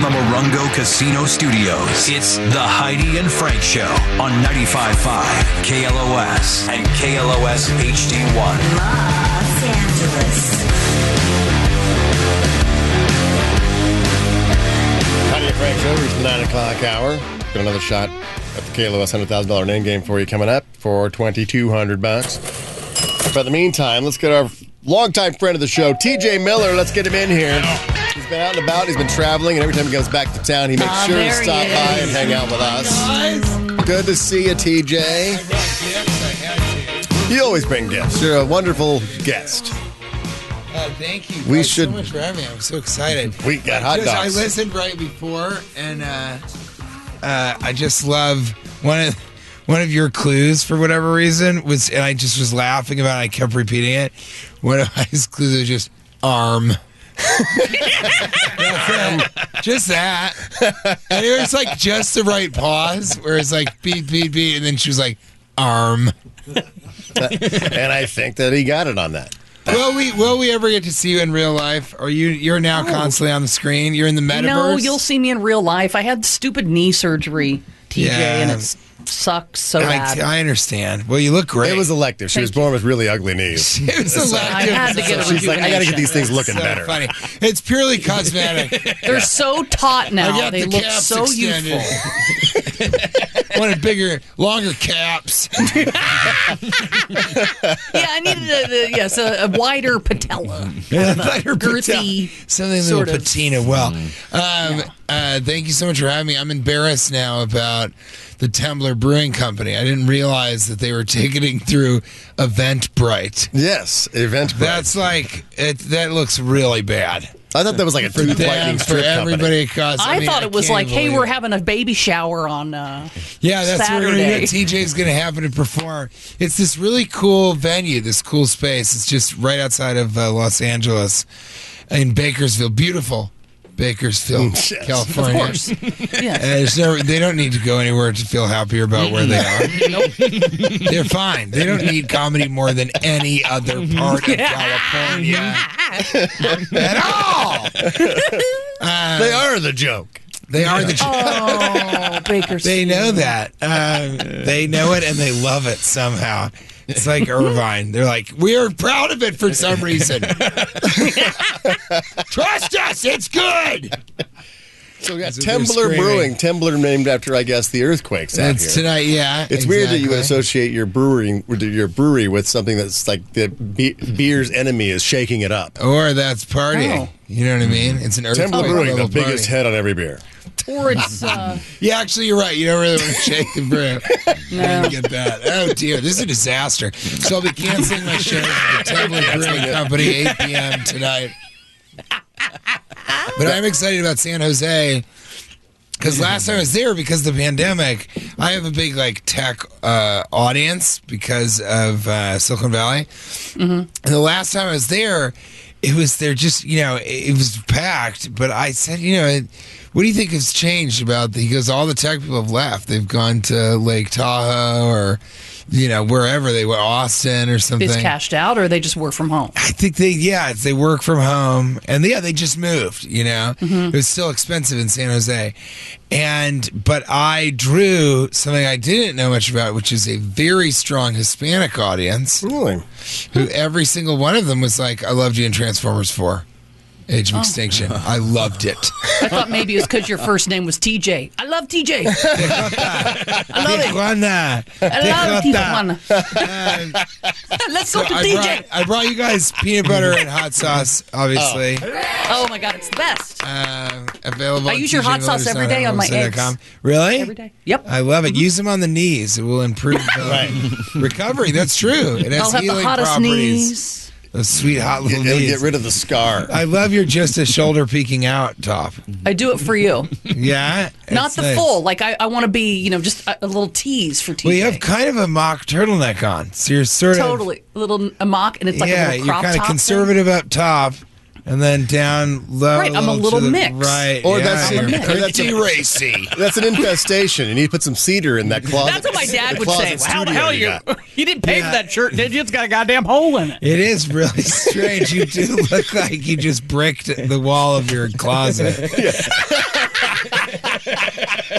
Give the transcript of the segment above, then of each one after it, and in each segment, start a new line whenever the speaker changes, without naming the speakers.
from the Morongo Casino Studios, it's the Heidi and Frank Show on 95.5 KLOS and KLOS HD1.
Los Angeles.
Heidi and Frank Show, reached the 9 o'clock hour. Got another shot at the KLOS $100,000 name game for you coming up for 2200 bucks. But in the meantime, let's get our longtime friend of the show, TJ Miller. Let's get him in here. He's been out and about. He's been traveling, and every time he goes back to town, he makes
Ah,
sure to
there he
stop by
is.
and hang out with us. Good to see you, TJ. You always bring gifts. You're a wonderful guest.
Uh, thank you.
We
guys
should-
so much for having me. I'm so excited.
We got hot
Just- I listened right before, and uh, uh, I just love one of one of your clues for whatever reason was, and I just was laughing about. it. I kept repeating it. One of my clues was just arm. That's it. Just that, and it was like just the right pause where it's like beat, beat, beat, and then she was like arm.
and I think that he got it on that.
Will we will we ever get to see you in real life? Or you you're now constantly on the screen? You're in the metaverse.
No, you'll see me in real life. I had stupid knee surgery, TJ,
Yeah.
and it sucks so
I,
bad.
I understand. Well, you look great.
It was elective. She was born with really ugly knees.
It was
So-
elective.
I had to get a
She's like, I got to get these things looking
so
better.
funny. It's purely cosmetic.
They're so taut
I
now.
got
They
the
look
caps
so
extended.
youthful.
Wanted bigger, longer caps.
Yeah, I needed a, the, yes a, a wider patella.
Lighter
girthy
patel- something
sort
little
of.
patina. Well, um, uh, thank you so much for having me. I'm embarrassed now about the Temblor Brewing Company. I didn't realize that they were ticketing through Eventbrite.
Yes, event.
That's like it. That looks really bad.
I thought that was like a tooth
Them,
whitening
for
strip
everybody
company.
across.
I,
mean,
thought it was like, hey, we're
it.
having a baby shower on. Uh,
Yeah, that's what we're gonna TJ's gonna happen to perform. It's this really cool venue, this cool space. It's just right outside of uh, Los Angeles, in Bakersfield. Beautiful, Bakersfield,
Yes.
California.
of course. yeah.
And there's they don't need to go anywhere to feel happier about where they are. nope. They're fine. They don't need comedy more than any other part of California at all.
They are the joke.
They are the.
Oh, Bakersfield.
They know that. Um, they know it and they love it somehow. It's like Irvine. They're like, we're proud of it for some reason. Trust us, it's good.
So we got
That's what they're
Temblor
screaming.
Brewing. Temblor named after, I guess, the earthquakes out
It's
here.
tonight, yeah.
It's weird that you would
exactly.
associate your brewery with your brewery with something that's like the be- beer's enemy is shaking it up.
Or that's partying.
Oh.
You know what I mean? It's an earthquake.
Temblor Brewing, the
level
biggest
party.
head on every beer.
Or it's uh,
Yeah, actually, you're right. You don't really want to shake the brew.
No.
You get that. Oh dear, this is a disaster. So I'll be canceling my show at the Temblor Brewing Company 8 p.m. tonight. But I'm excited about San Jose because last time I was there because of the pandemic, I have a big like tech uh, audience because of uh, Silicon Valley. And the last time I was there, it was there just you know it, it was packed. But I said, you know, what do you think has changed about? The, he goes, all the tech people have left. They've gone to Lake Tahoe or you know wherever they were, Austin or something.
it's cashed out, or they just work from home.
I think they, yeah, they work from home, and yeah, they just moved. You know,
Mm-hmm.
it was still expensive in San Jose, and but I drew something I didn't know much about, which is a very strong Hispanic audience.
Really?
Who every single one of them was like, "I loved you in Transformers 4. Age of
Oh.
Extinction. I loved it.
I thought maybe it was because your first name was TJ. I love TJ. I love it.
Tijuana.
I love
Tijuana.
Tijuana. Let's go to
I
DJ.
brought, I brought you guys peanut butter and hot sauce, obviously.
Oh my god, it's the best.
Uh, available.
I use your hot sauce every day on my
tjmillerson.com.
eggs.
Really?
Every day. Yep.
I love it. Use them on the knees. It will improve the recovery. That's true. It has
I'll have the
healing
hottest
properties.
knees.
Those sweet hot little
It'll
knees.
get rid of the scar.
I love your just a shoulder peeking out top. Mm-hmm.
I do it for you.
Yeah.
Not
It's
the
nice.
full. Like I, I want to be, you know, just a, a little tease for TJ.
Well, you have kind of a mock turtleneck on, so you're sort of
totally a little a mock, and it's like
yeah.
a little
You're
crop
kind of
top
conservative up top, and then down low.
Right, I'm a little
the
mix.
Right.
Or
yeah,
that's-
you're
I'm a mix.
pretty racy.
That's an infestation. You need to put some cedar in that closet.
That's what my dad would say.
closet
How the hell you?
got.
You didn't pay
Yeah.
for that shirt, did you? It's got a goddamn hole in it.
It is really strange. You do look like you just bricked the wall of your closet.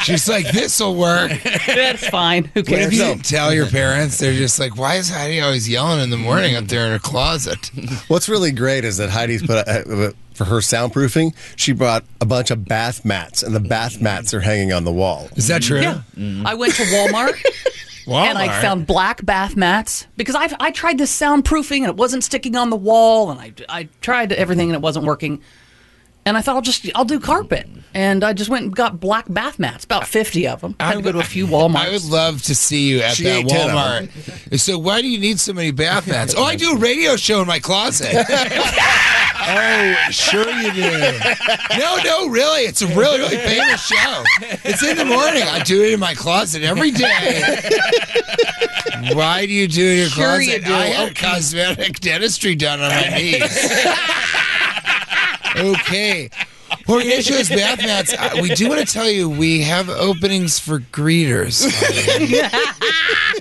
She's like, this'll work.
That's fine. Who
What if you didn't tell your parents? They're just like, why is Heidi always yelling in the morning up there in her closet?
What's really great is that Heidi's put uh, for her soundproofing. She brought a bunch of bath mats, and the bath mats are hanging on the wall.
Is that true?
Yeah. I went to Walmart and I found black bath mats because I I tried this soundproofing and it wasn't sticking on the wall and I I tried everything and it wasn't working. And I thought I'll just I'll do carpet. And I just went and got black bath mats, about 50 of them. I Had to go to a few Walmarts.
I would love to see you at
She
that
ate 10
Walmart. So why do you need so many bath mats? Oh, I do a radio show in my closet. oh, sure you do. No, no, really. It's a really, really famous show. It's in the morning. I do it in my closet every day. Why do you do it in your
Sure
closet?
you do.
I had
Okay.
cosmetic dentistry done on my knees. okay. Well, we're gonna show us bath mats. Uh, we do want to tell you we have openings for greeters.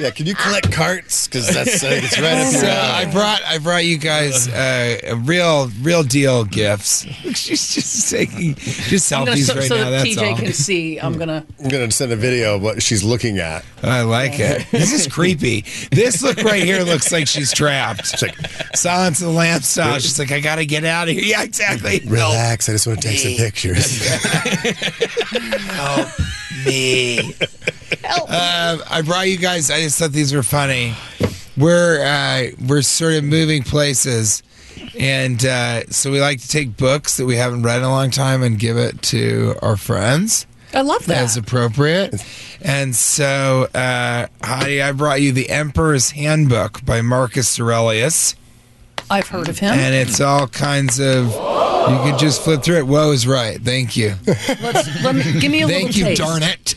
Yeah, can you collect carts? Because that's uh, it's right up your
So
alley.
I brought I brought you guys uh, a real real deal gifts. She's just taking just
I'm gonna,
selfies
so,
right
so
now. That's
TJ
all.
can see. I'm gonna.
I'm gonna send a video of what she's looking at.
I like it. This is creepy. This look right here looks like she's trapped.
She's like,
Silence of the Lamb style. She's like, I gotta get out of here. Yeah, exactly.
relax. I just want to take some pictures.
Help me. Um, I brought you guys. I just thought these were funny. We're uh, we're sort of moving places, and uh, so we like to take books that we haven't read in a long time and give it to our friends
I love that.
as appropriate. And so, uh, Heidi, I brought you the Emperor's Handbook by Marcus Aurelius,
I've heard of him.
and it's all kinds of. You can just flip through it. Whoa is right. Thank you.
Let's let me, give me a
Thank
little
you,
taste.
darn it.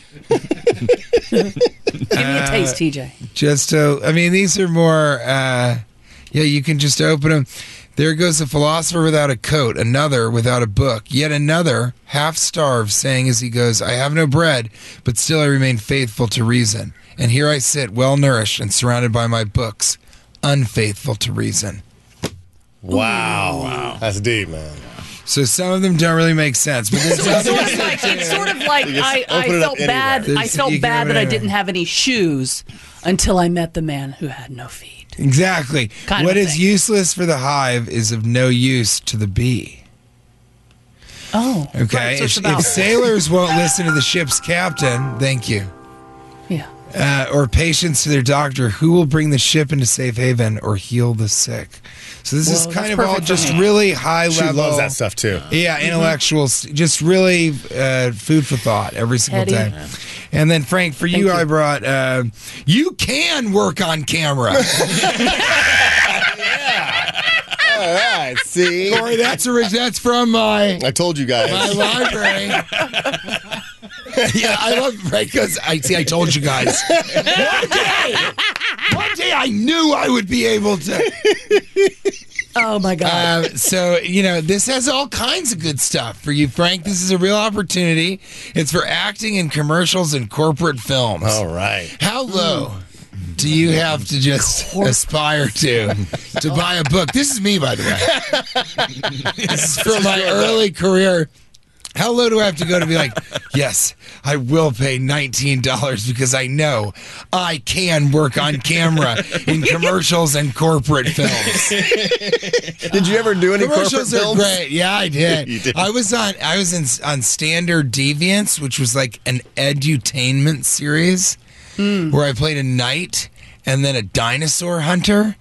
Give me a taste, TJ.
just to i mean these are more uh yeah you can just open them there goes a philosopher without a coat another without a book yet another half starved saying as he goes i have no bread but still i remain faithful to reason and here i sit well nourished and surrounded by my books unfaithful to reason
wow. That's deep, man.
So some of them don't really make sense but
So it's sort of like it's sort of like I, I
open it up
felt bad.
anywhere.
I felt bad that I didn't have any shoes until I met the man who had no feet.
exactly
Kind of
what
a
is
thing.
useless for the hive is of no use to the bee
Oh,
Okay.
right, so
if, if sailors won't listen to the ship's captain, thank you,
yeah.
Uh, or patients to their doctor, who will bring the ship into safe haven or heal the sick? So this
Well,
is kind of all just
me.
really high
She
level.
She loves that stuff too.
Yeah, intellectual, s just really uh, food for thought every single
Heady.
day. And then Frank, for you,
you.
I brought. Uh, you can work on camera. Yeah.
All right, see,
Corey, that's orig- that's from my
I told you guys.
my library. yeah, I love right because I see. I told you guys. One day, one day, I knew I would be able to.
Oh my God.
Uh, so you know, this has all kinds of good stuff for you, Frank. This is a real opportunity. It's for acting in commercials and corporate films.
All right.
How low? Do you have to just aspire to to buy a book? This is me, by the way. this is for my early career. How low do I have to go to be like, yes, I will pay $19 because I know I can work on camera in commercials and corporate films.
Did you ever do any corporate
Commercials are
films?
great. Yeah, I did.
Did.
I was on I was in on Standard Deviants, which was like an edutainment series hmm. where I played a knight and then a dinosaur hunter.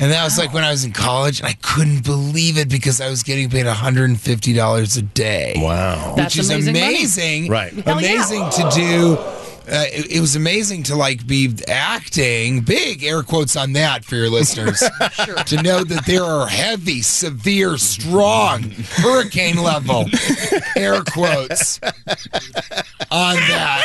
And that was like when I was in college, and I couldn't believe it because I was getting paid $150 a day.
Wow.
That's
which is
amazing
amazing.
Right.
Hell yeah.
Amazing to do. Uh, it, it was amazing to like be acting big air quotes on that for your listeners to know that there are heavy severe strong hurricane level air quotes on that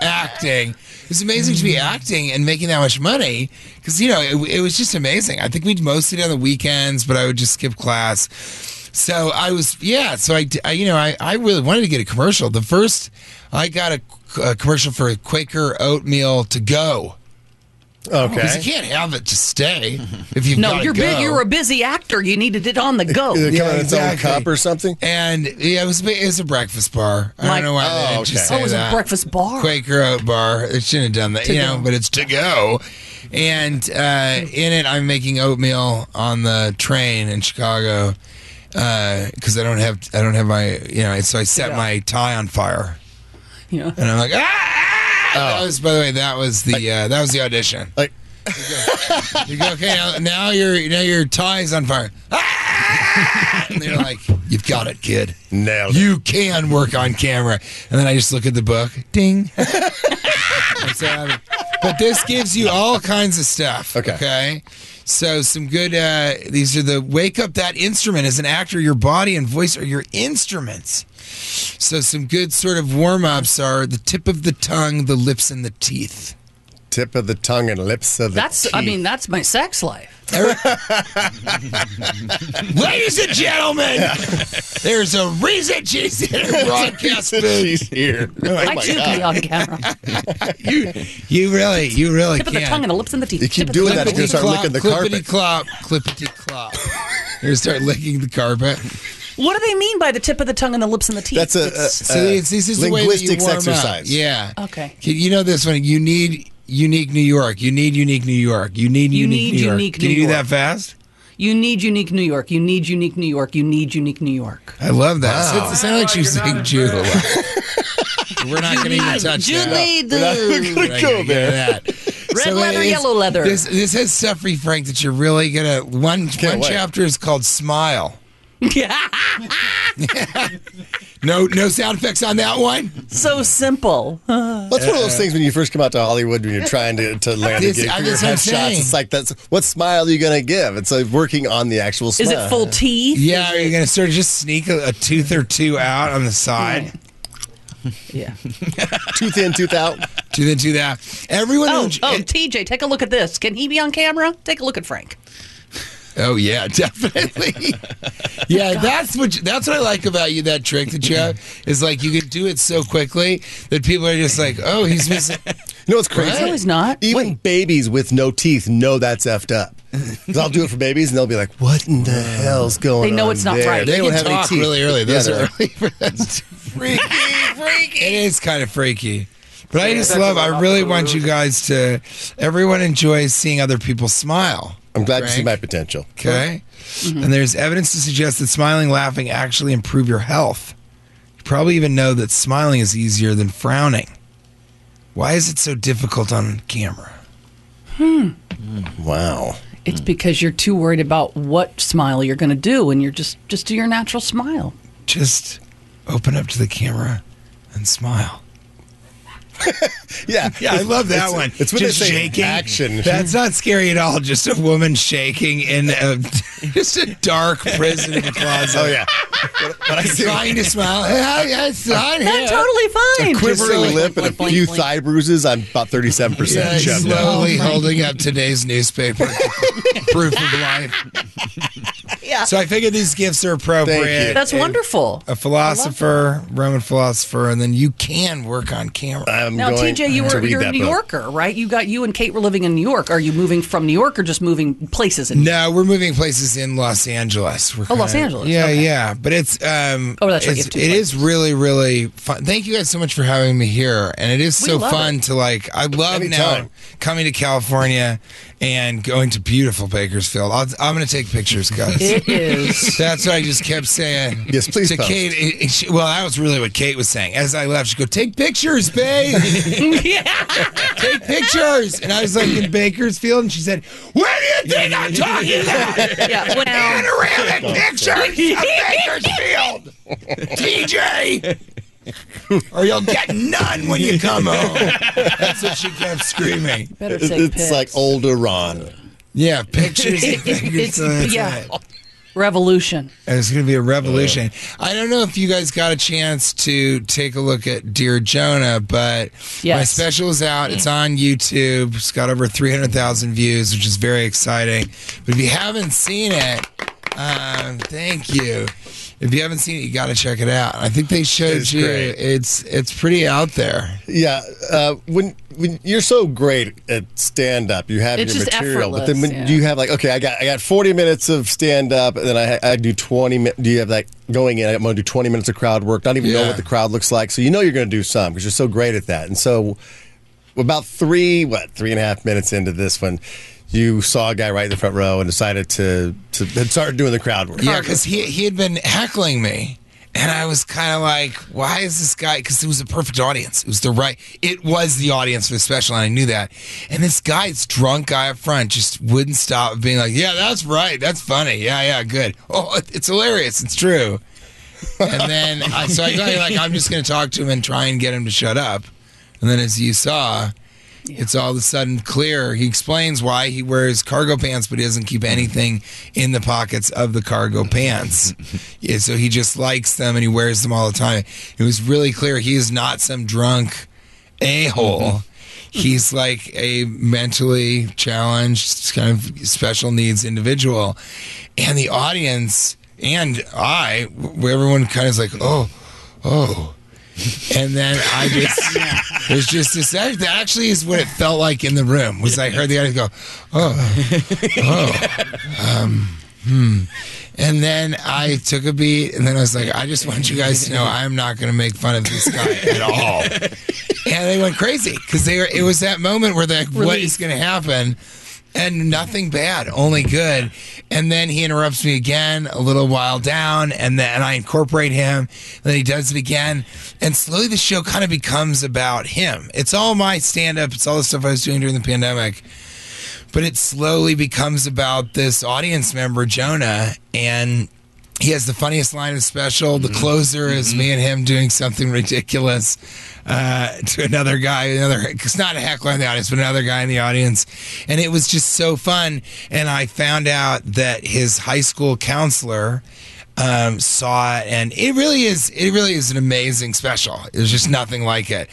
acting. It's amazing to be acting and making that much money because you know it, it was just amazing. I think we'd mostly do on the weekends but i would just skip class so I was, yeah. So I, I you know, I, I really wanted to get a commercial. The first, I got a, a commercial for Quaker oatmeal to go.
Okay.
Because you can't have it to stay if you've
No,
gotta
you're
go.
big. You're a busy actor. You needed it on the go.
Is it
Yeah,
coming in its own
exactly.
cup or something?
And yeah, it was it was a breakfast bar. I
My-
don't know why they
Oh,
didn't just
okay.
say
Oh, it was
that.
a breakfast bar.
Quaker Oat bar. It shouldn't have done that,
To
you know. But it's to go. And uh, in it, I'm making oatmeal on the train in Chicago because I don't have I don't have my you know. So I set
go.
my tie on fire,
You know.
and I'm like, ah! That
Oh.
was by the way, that was the uh, that was the audition.
Like,
You go, okay, now, now your now your tie's on fire. Ah! And they're like, you've got it, kid.
nailed it.
You can work on camera. And then I just look at the book. Ding. And so I- but this gives you all kinds of stuff.
Okay.
Okay. So some good. Uh, these are the wake up that instrument as an actor. Your body and voice are your instruments. So some good sort of warm ups are the tip of the tongue, the lips, and the teeth.
Tip of the tongue and lips of the
That's. I mean, that's my sex life.
Ladies and gentlemen, there's a reason she's in a broadcast booth.
She's here. Oh
I
my
do
God.
be on camera.
You, you really, you really
Tip of the
can.
tongue and the lips and the teeth.
You keep
Tip of
doing
tongue
that,
and
you're gonna start licking the
clippity
carpet.
clop, clippity clop. You're start licking the carpet.
What do they mean by the tip of the tongue and the lips and the teeth?
That's a, a,
It's-
So
a
it's, this is the way that you
linguistics
warm
exercise.
Up. Yeah.
Okay.
You know this one. You need unique New York. You need unique New York. You need
You
unique
need
New York.
unique
Can
New
you do that fast?
you need unique New York. You need unique New York. You need unique New York.
I love that.
Wow.
It, it sounded like she was saying Jew. We're not going to even touch
You
that.
need
We're not
the
gonna
We're
go
gonna get
there.
that.
red
So
leather, yellow leather.
This this has stuff Frank, that you're really gonna. One one
wait.
chapter is called Smile.
Yeah.
No no sound effects on that one.
so simple.
That's one of those things when you first come out to Hollywood when you're trying to, to land
This-
a gig
uh,
for your
that's what I'm
headshots.
saying.
It's like that's what smile are you gonna give? It's like working on the actual smile.
Is it full teeth?
Yeah, are you gonna sort of just sneak a, a tooth or two out on the side?
Yeah.
tooth in, tooth out?
Tooth in, tooth out. Everyone.
Oh,
who,
oh, TJ, take a look at this. Can he be on camera? Take a look at Frank.
Oh, yeah, definitely. yeah, that's what you- that's what I like about you. That trick that you have is like you can do it so quickly that people are just like, oh, he's missing.
You know what's crazy?
No, he's not.
Even
Wait.
babies with no teeth know that's effed up. 'Cause I'll do it for babies, and they'll be like, "What in the hell's going on?"
They know
on
it's not
there?"
right.
They,
They
don't
can
have any
talk
teeth
really early. Those
Yeah,
are
they're-
early. That's freaky, freaky. It is kind of freaky. But I just love. I really want you guys to. Everyone enjoys seeing other people smile.
I'm glad you see my potential.
Okay. And there's evidence to suggest that smiling, laughing actually improve your health. You probably even know that smiling is easier than frowning. Why is it so difficult on camera? Hmm.
Wow.
It's because you're too worried about what smile you're going to do, and you're just just do your natural smile.
Just open up to the camera and smile.
Yeah,
Yeah, I love that
it's,
one.
It's when
just
they say
shaking.
action.
That's not scary at all. Just a woman shaking in a, just a dark prison a closet.
oh yeah, but I see
Trying to smile. Yeah, yeah, it's not
That's totally fine.
quivering
Just
lip and a few thigh bruises. I'm about 37
Yeah,
percent
slowly oh holding up today's newspaper. Proof of life.
Yeah.
So I figured these gifts are appropriate.
Thank you.
That's
And
wonderful.
A philosopher, Roman philosopher, and then you can work on camera.
I'm
Now,
going
TJ, you
to
were
read
you're a
that
New
book.
Yorker, right? You got you and Kate were living in New York. Are you moving from New York or just moving places in? New York?
No, we're moving places in Los Angeles. We're
Oh, Los
kinda-
Angeles,
Yeah,
okay.
yeah. But it's um
Oh, that's right, you
it's-
have two
it is really, really fun. Thank you guys so much for having me here. And it is
We
so
love
fun
it.
to like I love now
Anytime.
coming to California and going to beautiful Bakersfield. I'll, I'm going to take pictures, guys.
It is.
That's what I just kept saying.
Yes, please
To
post.
Kate, it- it- she- well, that was really what Kate was saying. As I left, she go, "Take pictures, babe.
yeah.
Take pictures." And I was like in Bakersfield, and she said, "Where do you think I'm talking about?"
Yeah. Well,
Panoramic pictures of Bakersfield, TJ, or you'll get none when you come home. That's what she kept screaming.
better
It's,
take
it's
pics.
like older Ron.
Yeah, pictures of
It's-
Bakersfield.
yeah.
it.
Revolution.
And it's going to be a revolution. I don't know if you guys got a chance to take a look at Dear Jonah, but my special is out. It's on YouTube. It's got over 300,000 views, which is very exciting. But if you haven't seen it, Um, thank you. If you haven't seen it, you got to check it out. I think they showed
It's
you.
great.
It's it's pretty out there.
Yeah, uh, when when you're so great at stand up, you have
It's
your material, but then when
yeah.
you have like, okay, I got I got 40 minutes of stand up, and then I I do 20. mi- Do you have like going in? I'm going to do 20 minutes of crowd work. Don't even know what the crowd looks like, so you know you're going to do some because you're so great at that. And so, about three what three and a half minutes into this one. You saw a guy right in the front row and decided to to had started doing the crowd work.
Yeah, because he he had been heckling me, and I was kind of like, why is this guy? Because it was a perfect audience. It was the right. It was the audience for the special, and I knew that. And this guy, this drunk guy up front, just wouldn't stop being like, yeah, that's right, that's funny, yeah, yeah, good. Oh, it's hilarious, it's true. And then I so I got like, I'm just gonna talk to him and try and get him to shut up. And then as you saw. It's all of a sudden clear. He explains why he wears cargo pants, but he doesn't keep anything in the pockets of the cargo pants. yeah, so he just likes them and he wears them all the time. It was really clear he is not some drunk a hole. Mm-hmm. He's like a mentally challenged, kind of special needs individual. And the audience and I, everyone kind of is like, oh, oh. And then I just it was just this that actually is what it felt like in the room was I heard the audience go, oh, oh, um, hmm. And then I took a beat, and then I was like, I just want you guys to know I'm not going to make fun of this guy at all. And they went crazy because they were. It was that moment where they're like, what is going to happen? And nothing bad, only good. And then he interrupts me again a little while down, and then I incorporate him. And then he does it again, and slowly the show kind of becomes about him. It's all my stand up. It's all the stuff I was doing during the pandemic. But it slowly becomes about this audience member, Jonah, and he has the funniest line of special. The closer is me and him doing something ridiculous uh, to another guy, another. It's not a heckler in the audience, but another guy in the audience, and it was just so fun. And I found out that his high school counselor um, saw it, and it really is. It really is an amazing special. There's just nothing like it.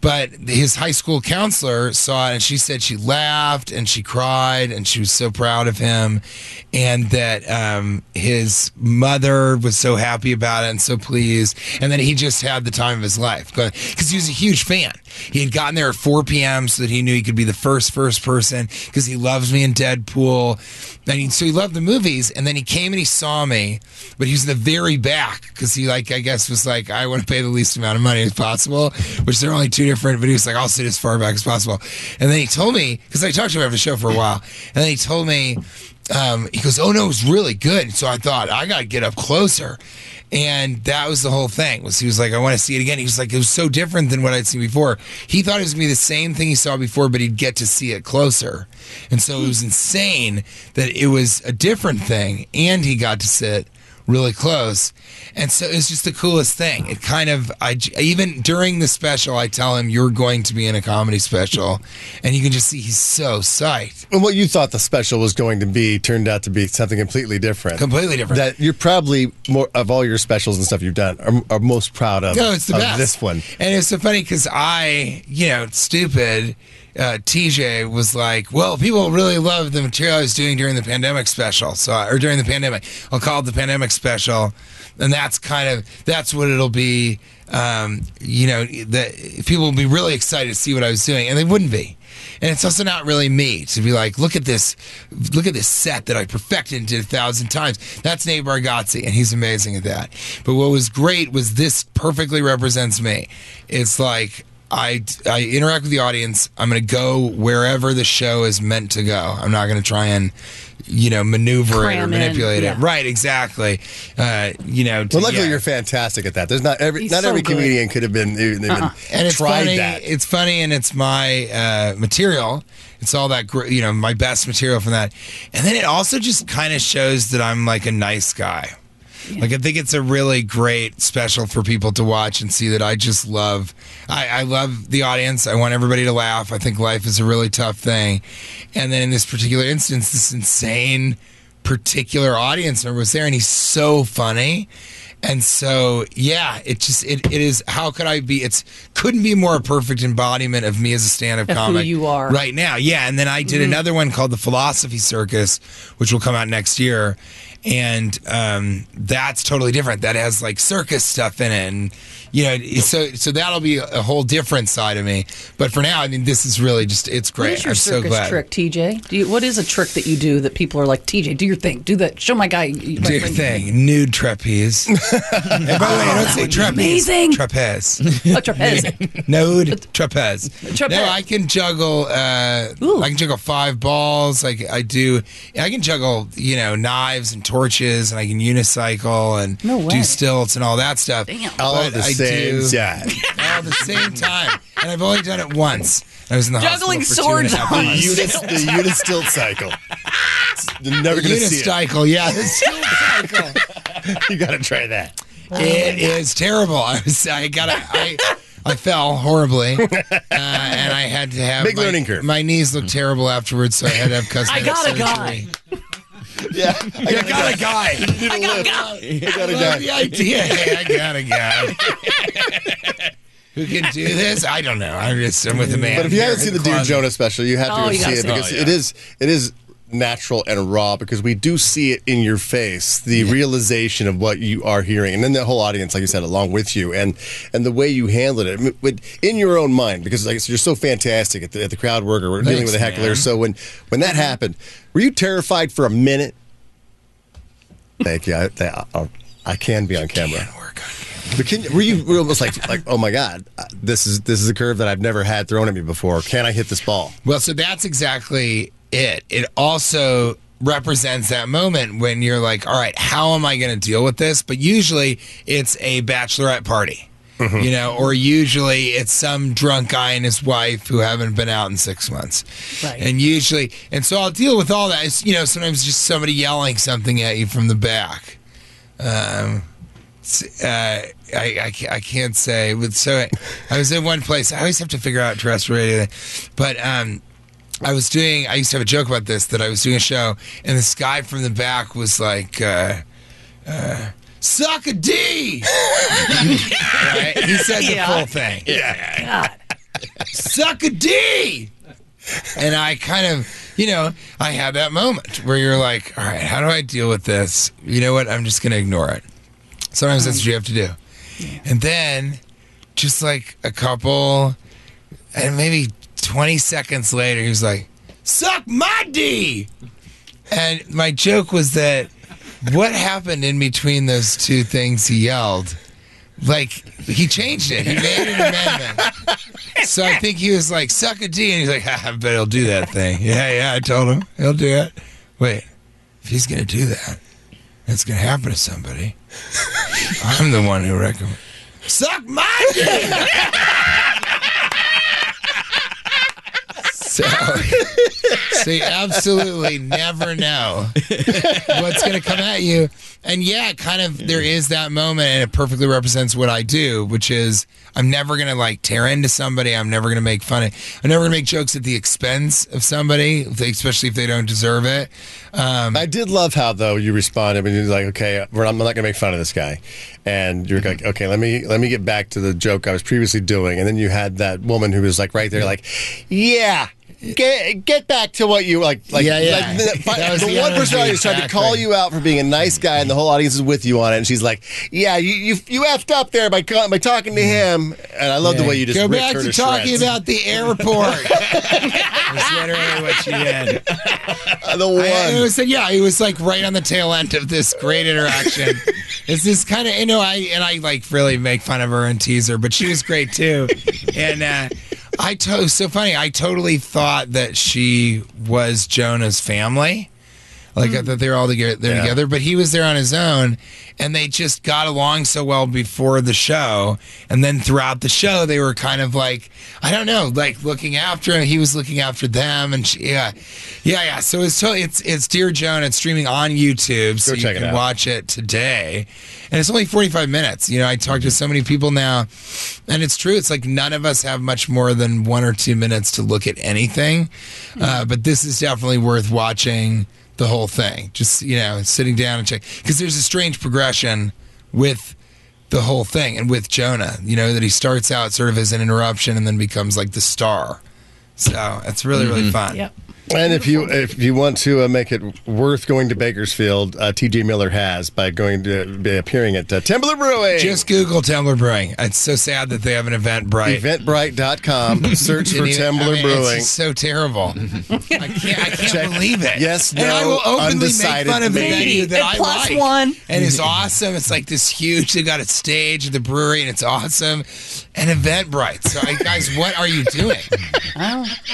But his high school counselor saw it, and she said she laughed and she cried, and she was so proud of him, and that um, his mother was so happy about it and so pleased, and that he just had the time of his life because he was a huge fan. He had gotten there at 4 p.m. so that he knew he could be the first first person because he loves me in Deadpool. And he, so he loved the movies, and then he came and he saw me, but he was in the very back because he like I guess was like I want to pay the least amount of money as possible, which there are only two different. But he was like I'll sit as far back as possible, and then he told me because I talked to him after the show for a while, and then he told me um, he goes, "Oh no, it was really good." So I thought I got to get up closer, and that was the whole thing. Was he was like, "I want to see it again." He was like, "It was so different than what I'd seen before." He thought it was gonna be the same thing he saw before, but he'd get to see it closer, and so it was insane that it was a different thing, and he got to sit really close. And so it's just the coolest thing. It kind of, I even during the special, I tell him, You're going to be in a comedy special. And you can just see he's so psyched.
And what you thought the special was going to be turned out to be something completely different.
Completely different.
That you're probably more of all your specials and stuff you've done are, are most proud of.
No, it's the best.
This one.
And it's so funny because I, you know, stupid. Uh, TJ was like, "Well, people really love the material I was doing during the pandemic special, so or during the pandemic, I'll call it the pandemic special, and that's kind of that's what it'll be. Um, you know, that people will be really excited to see what I was doing, and they wouldn't be. And it's also not really me to be like, look at this, look at this set that I perfected and did a thousand times. That's Nate Bargatze, and he's amazing at that. But what was great was this perfectly represents me. It's like I, I interact with the audience. I'm going to go wherever the show is meant to go. I'm not going to try and, you know, maneuver it or
Cram in,
manipulate
yeah.
it. Right, exactly. Uh, you know, to-
Well, luckily
yeah.
you're fantastic at that. There's not every
He's
not
so
every
good.
comedian could have been even, even
and it's
tried
funny.
that.
It's funny, and it's my uh, material. It's all that you know, my best material from that. And then it also just kind of shows that I'm like a nice guy. Like I think it's a really great special for people to watch and see that I just love. I, I love the audience. I want everybody to laugh. I think life is a really tough thing, and then in this particular instance, this insane particular audience member was there, and he's so funny. And so, yeah, it just it, it is. How could I be? It's couldn't be more a perfect embodiment of me as a stand-up
Of who
comic.
you are.
right now. Yeah, and then I did another one called the Philosophy Circus, which will come out next year. and um, that's totally different. That has like circus stuff in it, and you know, so so that'll be a whole different side of me. But for now, I mean, this is really just it's great.
is your
I'm so
circus
glad.
trick, TJ? Do you, what is a trick that you do that people are like, TJ, do your thing, do that, show my guy. my
Do your
friend-
thing, nude trapeze. and by the way, I don't say trapeze.
amazing.
Trapeze.
A trapeze.
Node trapeze.
Trapeze.
No, I can juggle. Uh, I can juggle five balls. Like I do. I can juggle, you know, knives and torches, and I can unicycle and
No
do stilts and all that stuff.
Damn.
All
But
at the
I
same
do-
time.
all at the same time, and I've only done it once. I was in the
Juggling
hospital for two and a
swords
half
on
The
months.
unit, the unit stilt cycle. You're never going to see it.
unicycle, yeah, the stilt cycle.
You got to try that.
It is terrible. I was, I got, I, I fell horribly, uh, and I had to have
Big
my,
learning curve.
My knees looked terrible afterwards, so I had to have
I
cosmetic
got a
surgery.
guy.
Yeah. I
got a guy.
I
got a guy.
I got a
Love
guy.
the idea. Hey, I got a guy. Who can do this? I don't know. I'm just I'm with a man.
But if you haven't seen the Dear
closet.
Jonah special, you have to
Oh,
go see
gotta
it
see it.
because
Oh, yeah.
it is it is natural and raw because we do see it in your face the realization of what you are hearing. And then the whole audience like you said along with you and and the way you handled it. With- in your own mind because like you're so fantastic at the, at the crowd work or we're dealing with a heckler.
man.
so when when that mm-hmm. happened were you terrified for a minute? Thank you. I, I, I, can be on camera.
Can't work on
but can, were you were almost like like oh my god this is this is a curve that I've never had thrown at me before. Can I hit this ball?
Well, so that's exactly it. It also represents that moment when you're like, all right, how am I going to deal with this? But usually it's a bachelorette party. You know, or usually it's some drunk guy and his wife who haven't been out in six months.
Right.
And usually, and so I'll deal with all that. It's, you know, sometimes just somebody yelling something at you from the back. Um, uh, I, I, I can't say. But so I was in one place. I always have to figure out terrestrial radio, but um, I was doing. I used to have a joke about this that I was doing a show, and this guy from the back was like, uh, uh, "Suck a D." right? He said the
Yeah.
full thing.
God.
Suck a D. And I kind of, you know, I had that moment where you're like, all right, how do I deal with this? You know what? I'm just going to ignore it. Sometimes that's what you have to do. And then, just like a couple, and maybe 20 seconds later, he was like, suck my D. And my joke was that what happened in between those two things he yelled? Like, he changed it. He made an amendment. So I think he was like, suck a D. And he's like, ah, I bet he'll do that thing. Yeah, yeah, I told him. He'll do it. Wait, if he's going to do that, it's going to happen to somebody. I'm the one who recommends. Suck my dick! so, so you absolutely never know what's going to come at you. And yeah, kind of there is that moment, and it perfectly represents what I do, which is I'm never going to like tear into somebody. I'm never going to make fun of. I'm never going to make jokes at the expense of somebody, if they- especially if they don't deserve it. Um,
I did love how though you responded when you're like, okay, I'm not going to make fun of this guy, and you're like, okay, let me let me get back to the joke I was previously doing, and then you had that woman who was like right there, like, yeah. Get, get back to what you like. like
Yeah, yeah.
Like, the the
the
one person
energy,
audience tried to call you out for being a nice guy, and the whole audience is with you on it. And she's like, "Yeah, you you, you effed up there by by talking to him." And I love the way you just
go back
her
to,
to
talking about the airport. That's literally what she did.
Uh, the one.
I, it was yeah, it was like right on the tail end of this great interaction. it's this kind of you know I and I like really make fun of her and tease her, but she was great too. And uh, I to- so funny. I totally thought that she was Jonah's family. Like mm. I thought they're all together, there
Yeah.
together, but he was there on his own, and they just got along so well before the show, and then throughout the show they were kind of like I don't know, like looking after him. He was looking after them, and she, yeah, yeah, yeah. So it's so it's it's Dear Jonah. It's streaming on YouTube, so
Go
you
it
can
out.
watch it today, and it's only forty five minutes. You know, I talked to mm-hmm. so many people now, and it's true. It's like none of us have much more than one or two minutes to look at anything, mm-hmm. uh, but this is definitely worth watching the whole thing. Just you know, sitting down and check because there's a strange progression with the whole thing and with Jonah. You know that he starts out sort of as an interruption and then becomes like the star. So it's really really mm-hmm. fun.
Yep.
And if you if you want to uh, make it worth going to Bakersfield, uh, T.J. Miller has by going to be appearing at uh, Timberland Brewing.
Just Google Temblor Brewing. It's so sad that they have an event bright.
Eventbrite.com. Search for
Didn't I mean, It's
Brewing.
just so terrible. I can't, I can't
Check-
believe it.
Yes,
and I
no,
will openly
undecided,
make fun of the
maybe.
venue that
And
I
plus
like.
one.
and it's awesome. It's like this huge. They got a stage at the brewery, and it's awesome. And Eventbrite. So, guys, what are you doing?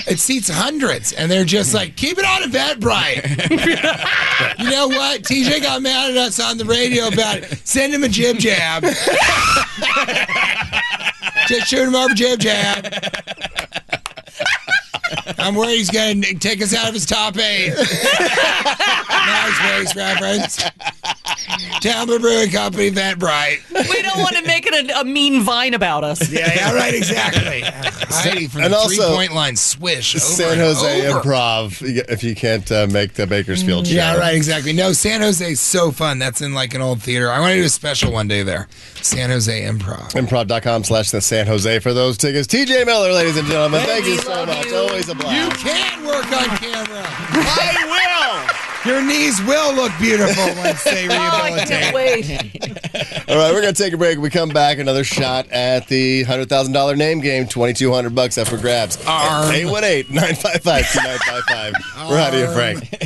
It seats hundreds, and they're just like, keep it on Eventbrite. you know what? TJ got mad at us on the radio about it. Send him a jib jab. just shoot him over a jib jab. I'm worried he's going to take us out of his top eight. nice race reference. Tampa Brewing Company, Eventbrite.
We don't want to make it a, a mean vine about us.
Yeah, yeah, right, exactly. Heidi from
And
the
also-
three-point line, swish. Over
San
and
Jose
over.
Improv. If you can't uh, make the Bakersfield show,
Yeah, right, exactly. No, San Jose is so fun. That's in like an old theater. I want to do a special one day there. San Jose Improv.
Improv.com slash the San Jose for those tickets. TJ Miller, ladies and gentlemen, thank you so much.
you.
Always a blast.
You
blast.
can work on camera.
I
Your knees will look beautiful once they
Oh, I
rehabilitate.
can't wait.
All right, we're going to take a break. We come back, another shot at the $100,000 name game, 2200 bucks up for grabs.
Arm.
818 955 2955. We're out of here, Frank.